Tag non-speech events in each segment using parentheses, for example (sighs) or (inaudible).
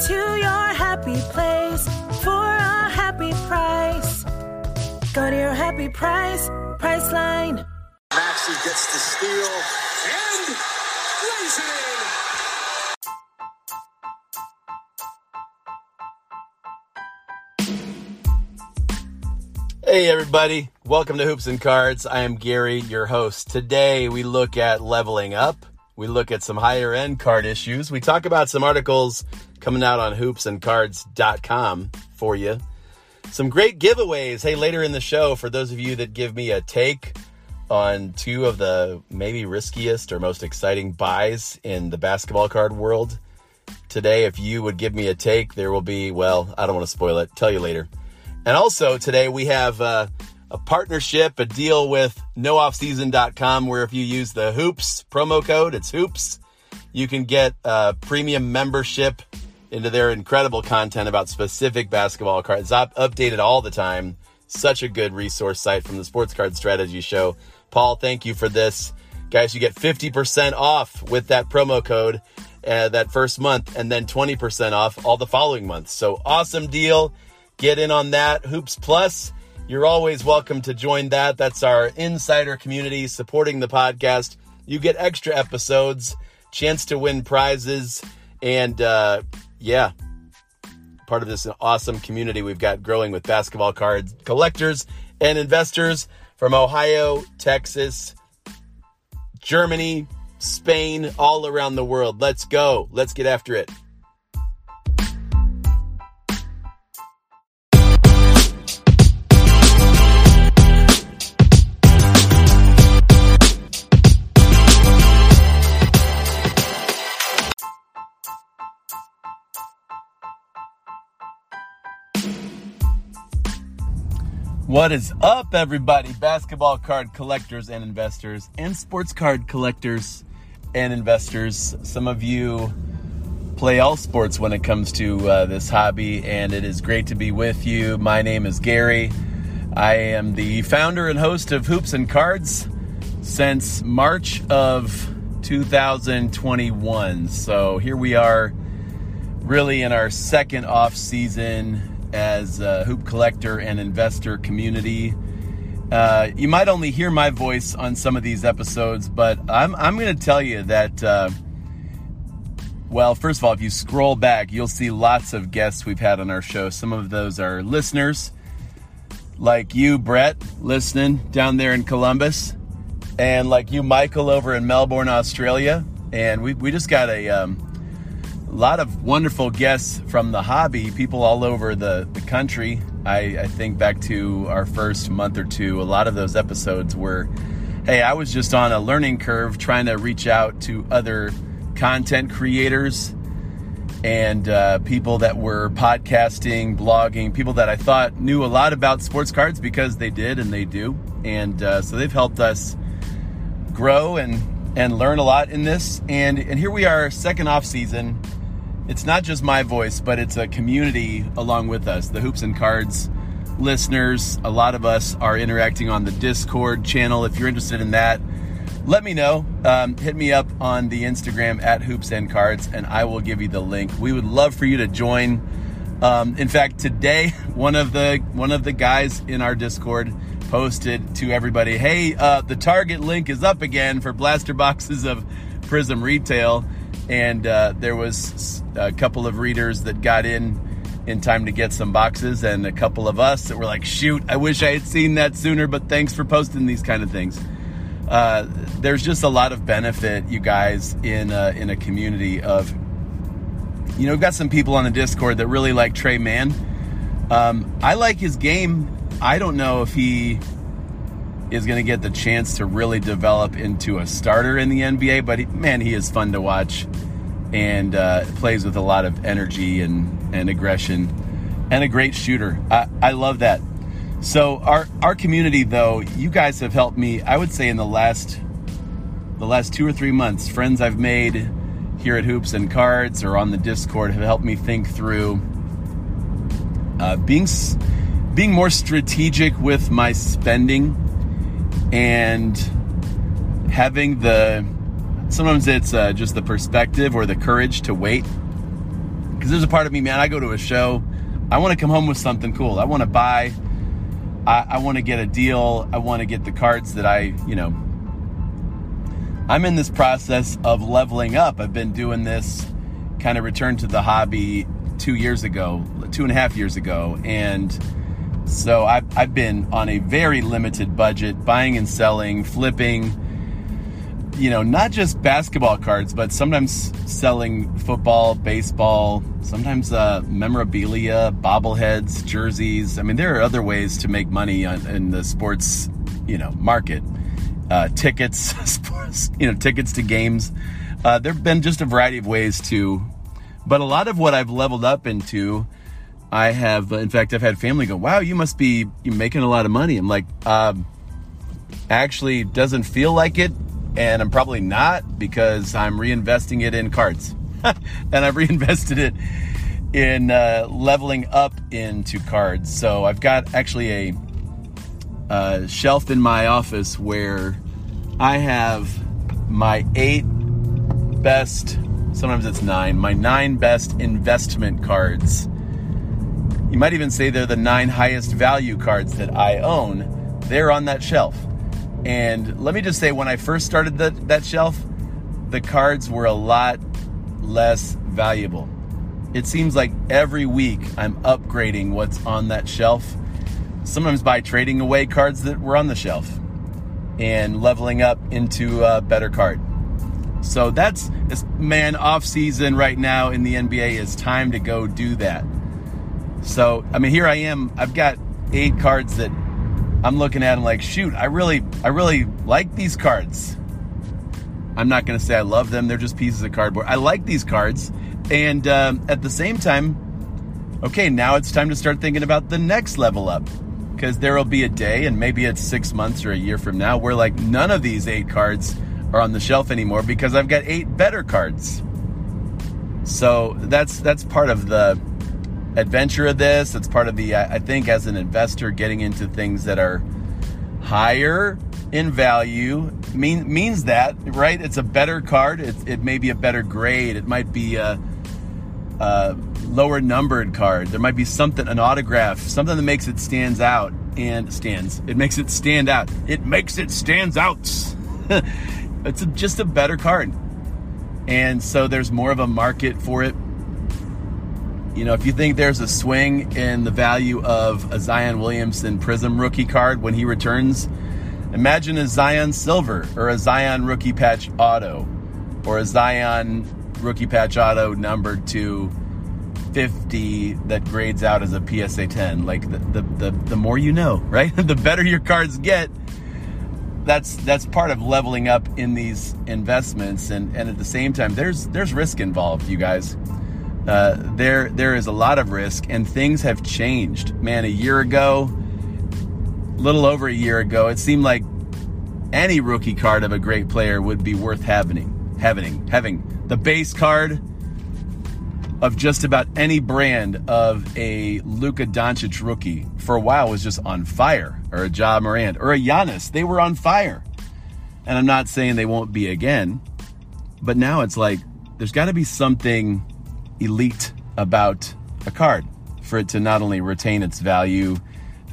Go to your happy place for a happy price. Go to your happy price, Priceline. Maxey gets the steal and lays it in. Hey, everybody. Welcome to Hoops and Cards. I am Gary, your host. Today, we look at leveling up. We look at some higher end card issues. We talk about some articles coming out on hoopsandcards.com for you. Some great giveaways. Hey, later in the show, for those of you that give me a take on two of the maybe riskiest or most exciting buys in the basketball card world, today, if you would give me a take, there will be, well, I don't want to spoil it. Tell you later. And also today we have uh, a partnership, a deal with nooffseason.com where if you use the hoops promo code, it's hoops, you can get a premium membership into their incredible content about specific basketball cards, up, updated all the time. Such a good resource site from the Sports Card Strategy Show. Paul, thank you for this. Guys, you get 50% off with that promo code uh, that first month and then 20% off all the following months. So awesome deal. Get in on that. Hoops Plus, you're always welcome to join that. That's our insider community supporting the podcast. You get extra episodes, chance to win prizes, and uh, yeah, part of this awesome community we've got growing with basketball cards collectors and investors from Ohio, Texas, Germany, Spain, all around the world. Let's go. Let's get after it. What is up, everybody? Basketball card collectors and investors, and sports card collectors and investors. Some of you play all sports when it comes to uh, this hobby, and it is great to be with you. My name is Gary. I am the founder and host of Hoops and Cards since March of 2021. So here we are, really in our second off season as a hoop collector and investor community. Uh, you might only hear my voice on some of these episodes, but I'm, I'm going to tell you that, uh, well, first of all, if you scroll back, you'll see lots of guests we've had on our show. Some of those are listeners, like you, Brett, listening down there in Columbus, and like you, Michael, over in Melbourne, Australia. And we, we just got a. Um, a lot of wonderful guests from the hobby, people all over the, the country. I, I think back to our first month or two, a lot of those episodes were, hey, I was just on a learning curve trying to reach out to other content creators and uh, people that were podcasting, blogging, people that I thought knew a lot about sports cards because they did and they do. And uh, so they've helped us grow and and learn a lot in this. And and here we are, second off season it's not just my voice, but it's a community along with us. The Hoops and Cards listeners, a lot of us are interacting on the Discord channel. If you're interested in that, let me know. Um, hit me up on the Instagram at Hoops and Cards, and I will give you the link. We would love for you to join. Um, in fact, today (laughs) one of the one of the guys in our Discord posted to everybody, "Hey, uh, the Target link is up again for blaster boxes of Prizm Retail." And uh, there was a couple of readers that got in in time to get some boxes and a couple of us that were like shoot i wish i had seen that sooner but thanks for posting these kind of things. Uh, there's just a lot of benefit you guys in a, in a community of you know we've got some people on the discord that really like tre mann. Um, i like his game. I don't know if he is going to get the chance to really develop into a starter in the NBA. But he, man, he is fun to watch and uh, plays with a lot of energy and, and aggression. and a great shooter. I, I love that. So our our community though, you guys have helped me, I would say in the last the last 2 or 3 months, friends I've made here at Hoops and Cards or on the Discord have helped me think through uh, being being more strategic with my spending and having the sometimes it's uh, just the perspective or the courage to wait. Because there's a part of me man i go to a show i want to come home with something cool. I want to buy i, I want to get a deal. I want to get the cards that i you know. I'm in this process of leveling up. I've been doing this kind of return to the hobby two years ago two and a half years ago and so I've, I've been on a very limited budget, buying and selling, flipping, you know, not just basketball cards, but sometimes selling football, baseball, sometimes uh, memorabilia, bobbleheads, jerseys. I mean, there are other ways to make money on, in the sports, you know, market. Uh, tickets, (laughs) sports, you know, tickets to games. Uh, there have been just a variety of ways to, but a lot of what I've leveled up into I have, in fact, I've had family go, "Wow, you must be making a lot of money." I'm like, um, actually, doesn't feel like it, and I'm probably not because I'm reinvesting it in cards, (laughs) and I've reinvested it in uh, leveling up into cards. So I've got actually a, a shelf in my office where I have my eight best, sometimes it's nine, my nine best investment cards you might even say they're the nine highest value cards that I own. They're on that shelf. And let me just say, when I first started that, that shelf, the cards were a lot less valuable. It seems like every week I'm upgrading what's on that shelf, sometimes by trading away cards that were on the shelf and leveling up into a better card. So that's man off season right now in the NBA is time to go do that. So, I mean, here I am. I've got eight cards that I'm looking at and like, shoot, I really, I really like these cards. I'm not going to say I love them. They're just pieces of cardboard. I like these cards. And um, at the same time, okay, now it's time to start thinking about the next level up. Because there will be a day, and maybe it's six months or a year from now, where like none of these eight cards are on the shelf anymore because I've got eight better cards. So that's that's part of the adventure of this. It's part of the, I think, as an investor, getting into things that are higher in value mean, means that, right? It's a better card. It, it may be a better grade. It might be a, a lower numbered card. There might be something, an autograph, something that makes it stands out and stands. It makes it stand out. It makes it stands out. (laughs) it's a, just a better card. And so there's more of a market for it you know, if you think there's a swing in the value of a Zion Williamson Prizm rookie card when he returns, imagine a Zion Silver or a Zion Rookie Patch Auto or a Zion Rookie Patch Auto numbered to 50 that grades out as a PSA 10. Like the, the, the, the more you know, (laughs) right? the better your cards get. That's that's part of leveling up in these investments and, and at the same time there's there's risk involved, you guys. Uh, there there is a lot of risk and things have changed. Man, a year ago, little over a year ago, it seemed like any rookie card of a great player would be worth having, having, having the base card of just about any brand of a Luka Doncic rookie for a while was just on fire, or a Ja Morant, or a Giannis. They were on fire. And I'm not saying they won't be again, but now it's like there's got to be something elite about a card for it to not only retain its value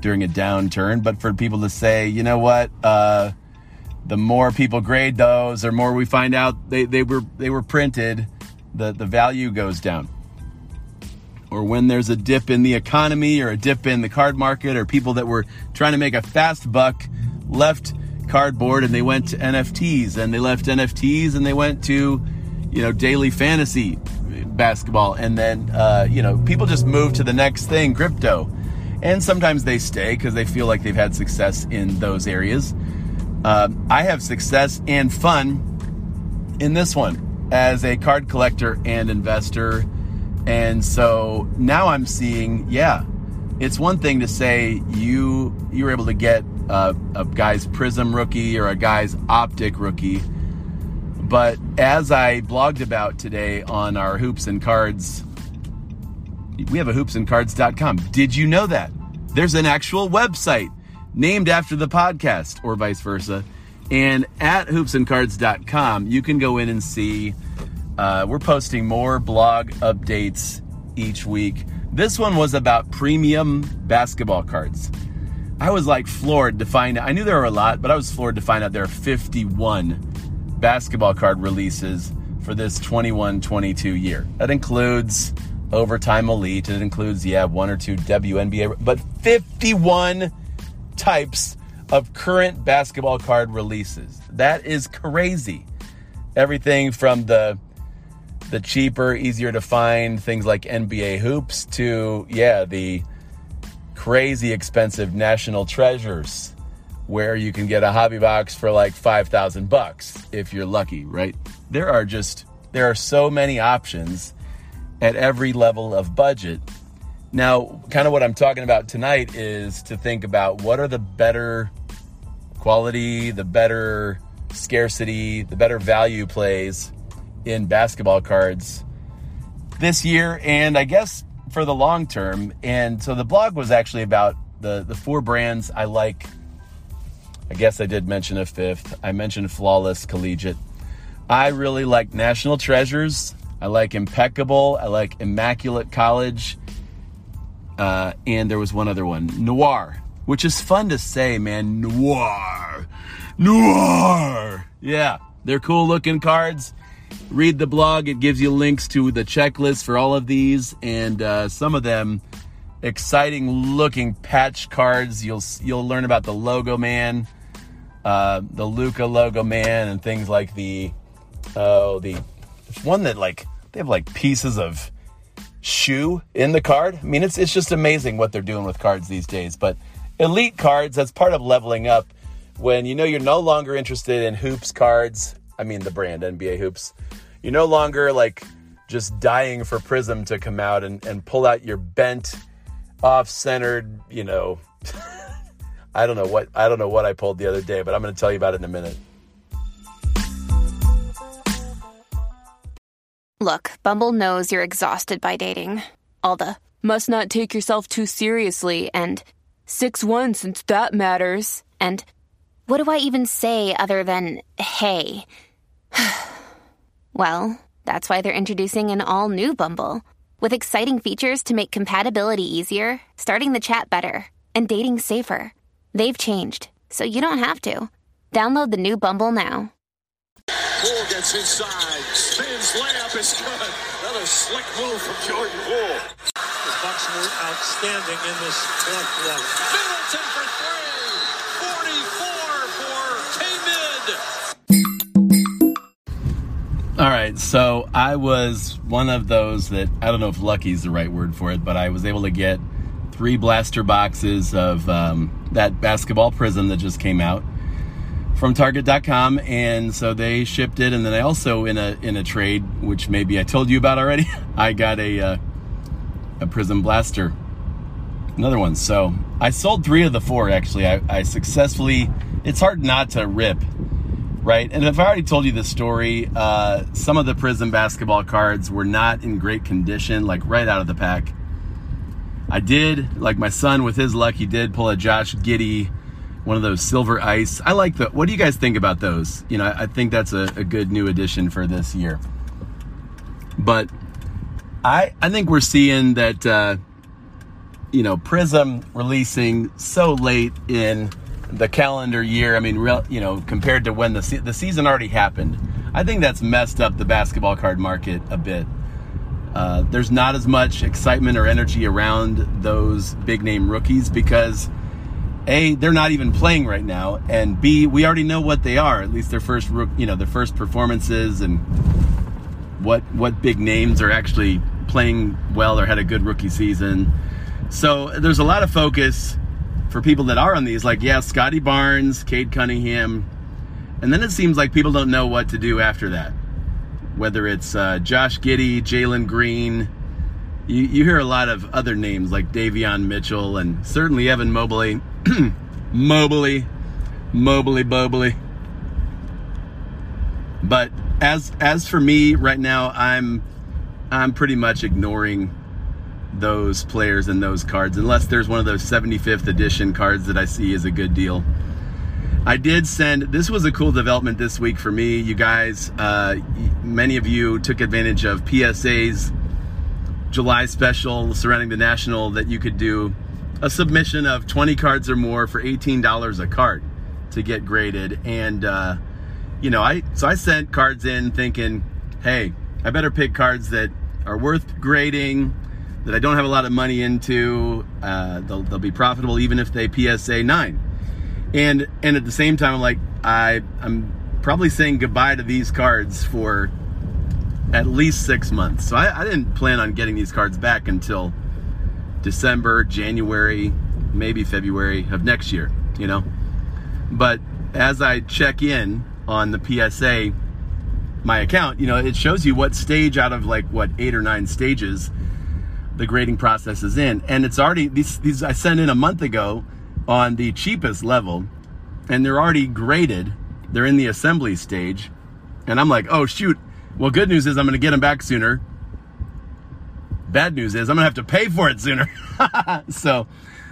during a downturn, but for people to say, you know what, uh, the more people grade those, or more we find out they, they were they were printed, the, the value goes down. Or when there's a dip in the economy or a dip in the card market, or people that were trying to make a fast buck left cardboard and they went to NFTs and they left NFTs and they went to, you know, daily fantasy basketball, and then uh, you know people just move to the next thing, crypto, and sometimes they stay because they feel like they've had success in those areas. Uh, I have success and fun in this one as a card collector and investor. And so now I'm seeing, yeah, it's one thing to say you you were able to get a, a guy's Prizm rookie or a guy's Optic rookie, but as I blogged about today on our Hoops and Cards, we have a hoopsandcards.com. Did you know that? There's an actual website named after the podcast, or vice versa. And at hoopsandcards.com, you can go in and see uh, we're posting more blog updates each week. This one was about premium basketball cards. I was like floored to find out. I knew there were a lot, but I was floored to find out there are 51 basketball card releases for this 21 22 year. That includes Overtime Elite, it includes, yeah, one or two WNBA, but 51 types of current basketball card releases. That is crazy. Everything from the the cheaper, easier to find things like NBA hoops to yeah, the crazy expensive national treasures where you can get a hobby box for like 5000 bucks if you're lucky, right? There are just there are so many options at every level of budget. Now, kind of what I'm talking about tonight is to think about what are the better quality, the better scarcity, the better value plays in basketball cards this year and I guess for the long term. And so the blog was actually about the, the four brands I like. I guess I did mention a fifth. I mentioned Flawless Collegiate. I really like National Treasures. I like Impeccable. I like Immaculate College. Uh, and there was one other one, Noir, which is fun to say, man. Noir. Noir. Yeah, they're cool looking cards read the blog. It gives you links to the checklist for all of these, and uh, some of them exciting looking patch cards. You'll you'll learn about the logo man, uh, the Luka logo man, and things like the oh the one that like they have like pieces of shoe in the card. I mean, it's it's just amazing what they're doing with cards these days. But elite cards, that's part of leveling up. When you know you're no longer interested in hoops cards I mean the brand NBA Hoops. You're no longer like just dying for Prizm to come out and, and pull out your bent, off-centered, you know. (laughs) I don't know what I don't know what I pulled the other day, but I'm going to tell you about it in a minute. Look, Bumble knows you're exhausted by dating. All the must not take yourself too seriously and 6 1 since that matters. And what do I even say other than hey? (sighs) well, that's why they're introducing an all new Bumble with exciting features to make compatibility easier, starting the chat better, and dating safer. They've changed, so you don't have to. Download the new Bumble now. Poole gets inside, spins, layup is good. Another slick move from Jordan Poole. The Bucks were outstanding in this fourth quarter. Middleton for three. 44 for K-Mid. All right, so I was one of those that I don't know if lucky is the right word for it, but I was able to get three blaster boxes of um, that basketball prizm that just came out from Target.com, and so they shipped it. And then I also in a in a trade, which maybe I told you about already, (laughs) I got a uh, a Prizm Blaster, another one. So I sold three of the four actually. I, I successfully. It's hard not to rip, right? And if I already told you the story, uh, some of the Prizm basketball cards were not in great condition, like right out of the pack. I did, like my son with his luck, he did pull a Josh Giddey one of those silver ice. I like the. What do you guys think about those? You know, I think that's a, a good new addition for this year. But I I think we're seeing that uh, you know Prizm releasing so late in the calendar year. I mean, real you know compared to when the se- the season already happened. I think that's messed up the basketball card market a bit. Uh, there's not as much excitement or energy around those big name rookies because a they're not even playing right now and b we already know what they are at least their first you know their first performances and what what big names are actually playing well or had a good rookie season. So there's a lot of focus for people that are on these like yeah scottie barnes cade cunningham and then it seems like people don't know what to do after that whether it's uh, josh giddey jalen green you, you hear a lot of other names like Davion Mitchell and certainly Evan Mobley. (clears throat) Mobley. Mobley Bobley. But as as for me right now, I'm I'm pretty much ignoring those players and those cards unless there's one of those 75th edition cards that I see is a good deal. I did send, this was a cool development this week for me. You guys, uh, many of you took advantage of PSA's July special surrounding the National that you could do a submission of 20 cards or more for $18 a card to get graded. And, uh, you know, I, so I sent cards in thinking, hey, I better pick cards that are worth grading, that I don't have a lot of money into. Uh, they'll, they'll be profitable even if they PSA 9. And and at the same time, I'm like, I I'm probably saying goodbye to these cards for at least six months. So I, I didn't plan on getting these cards back until December, January, maybe February of next year, you know. But as I check in on the PSA my account, you know, it shows you what stage out of like what eight or nine stages the grading process is in. And it's already these these I sent in a month ago on the cheapest level and they're already graded. They're in the assembly stage. And I'm like, "Oh shoot. Well, good news is I'm going to get them back sooner. Bad news is I'm going to have to pay for it sooner." (laughs) so,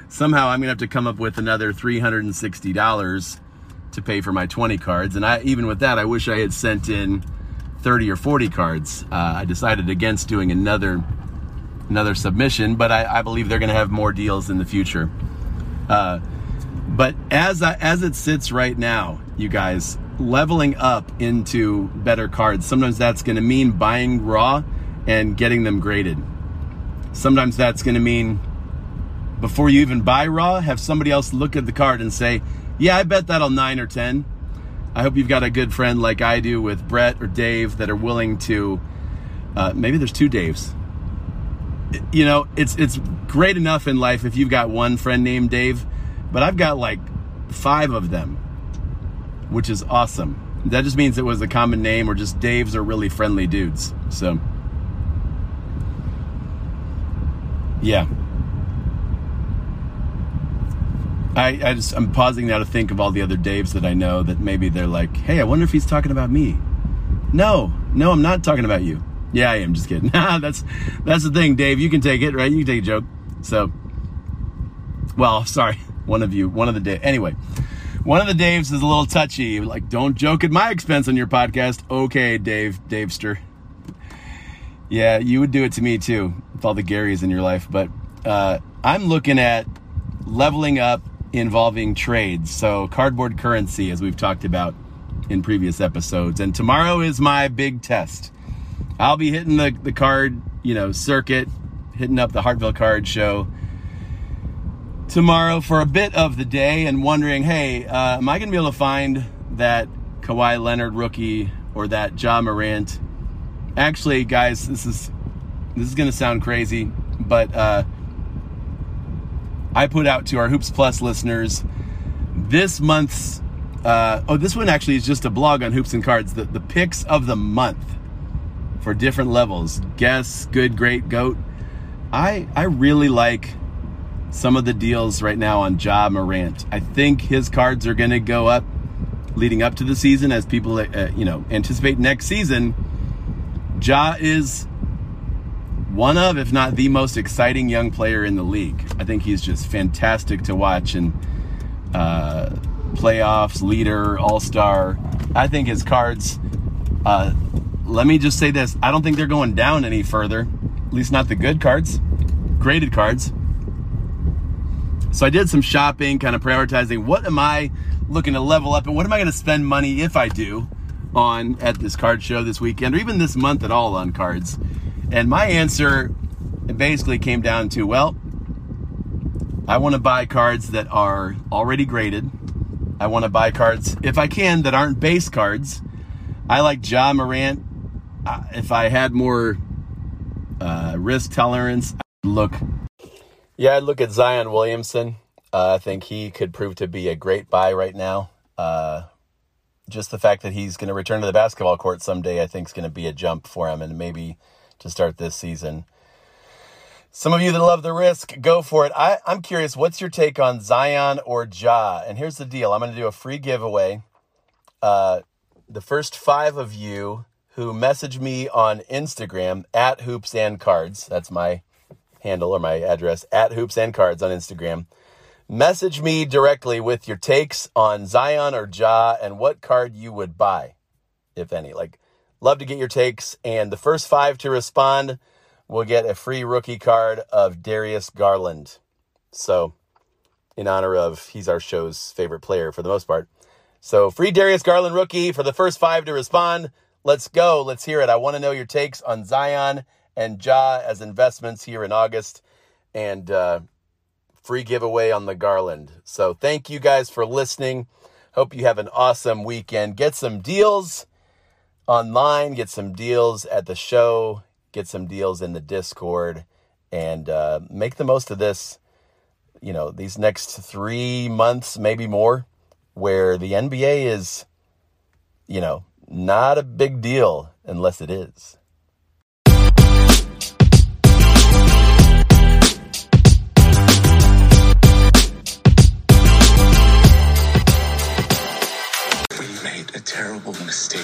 somehow I'm going to have to come up with another $360 to pay for my 20 cards. And I even with that, I wish I had sent in 30 or 40 cards. Uh, I decided against doing another another submission, but I, I believe they're going to have more deals in the future. Uh, but as I, as it sits right now, you guys, leveling up into better cards. Sometimes that's going to mean buying raw and getting them graded. Sometimes that's going to mean before you even buy raw, have somebody else look at the card and say, "Yeah, I bet that'll 9 or 10." I hope you've got a good friend like I do with Brett or Dave that are willing to uh, maybe there's two Daves you know, it's it's great enough in life if you've got one friend named Dave, but I've got like five of them, which is awesome. That just means it was a common name or just Daves are really friendly dudes. So yeah. I, I just I'm pausing now to think of all the other Daves that I know that maybe they're like, hey, I wonder if he's talking about me. No, no, I'm not talking about you. Yeah, I am just kidding. (laughs) that's that's the thing, Dave. You can take it, right? You can take a joke. So, well, sorry, (laughs) one of you, one of the Dave. Anyway, one of the Daves is a little touchy. Like, don't joke at my expense on your podcast. Okay, Dave, Davester. Yeah, you would do it to me too with all the Garys in your life. But uh, I'm looking at leveling up involving trades. So, cardboard currency, as we've talked about in previous episodes. And tomorrow is my big test. I'll be hitting the, the card, you know, circuit, hitting up the Hartville card show tomorrow for a bit of the day and wondering, hey, uh, am I going to be able to find that Kawhi Leonard rookie or that Ja Morant? Actually, guys, this is this is going to sound crazy, but uh, I put out to our Hoops Plus listeners this month's. Uh, oh, this one actually is just a blog on Hoops and Cards. The the picks of the month for different levels guess good great goat i i really like some of the deals right now on Ja Morant. I think his cards are going to go up leading up to the season as people uh, you know anticipate next season. Ja is one of, if not the most exciting young player in the league. I think he's just fantastic to watch and uh, playoffs leader, all star. I think his cards uh, let me just say this I don't think they're going down any further, at least not the good cards, graded cards. So I did some shopping, kind of prioritizing what am I looking to level up and what am I going to spend money if I do on at this card show this weekend or even this month at all on cards. And my answer basically came down to well, I want to buy cards that are already graded. I want to buy cards, if I can, that aren't base cards. I like Ja Morant if I had more uh, risk tolerance, I'd look. Yeah, I'd look at Zion Williamson. Uh, I think he could prove to be a great buy right now. Uh, just the fact that he's going to return to the basketball court someday, I think, is going to be a jump for him, and maybe to start this season. Some of you that love the risk, go for it. I, I'm curious, what's your take on Zion or Ja? And here's the deal I'm going to do a free giveaway. Uh, the first five of you who message me on Instagram at hoops and cards, that's my handle or my address, at hoops and cards on Instagram. Message me directly with your takes on Zion or Ja and what card you would buy, if any. Like, love to get your takes. And the first five to respond will get a free rookie card of Darius Garland. So, in honor of he's our show's favorite player for the most part. So, free Darius Garland rookie for the first five to respond. Let's go. Let's hear it. I want to know your takes on Zion and Ja as investments here in August and uh, free giveaway on the Garland. So, thank you guys for listening. Hope you have an awesome weekend. Get some deals online, get some deals at the show, get some deals in the Discord, and uh, make the most of this. You know, these next three months, maybe more, where the NBA is, you know, not a big deal unless it is. We made a terrible mistake.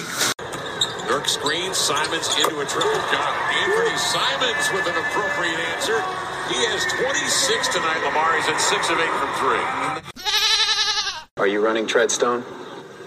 Dirk screen, Simons into a triple. Got it. Anfernee Simons with an appropriate answer. He has 26 tonight, Lamar. He's at 6 of 8 from 3. Are you running Treadstone?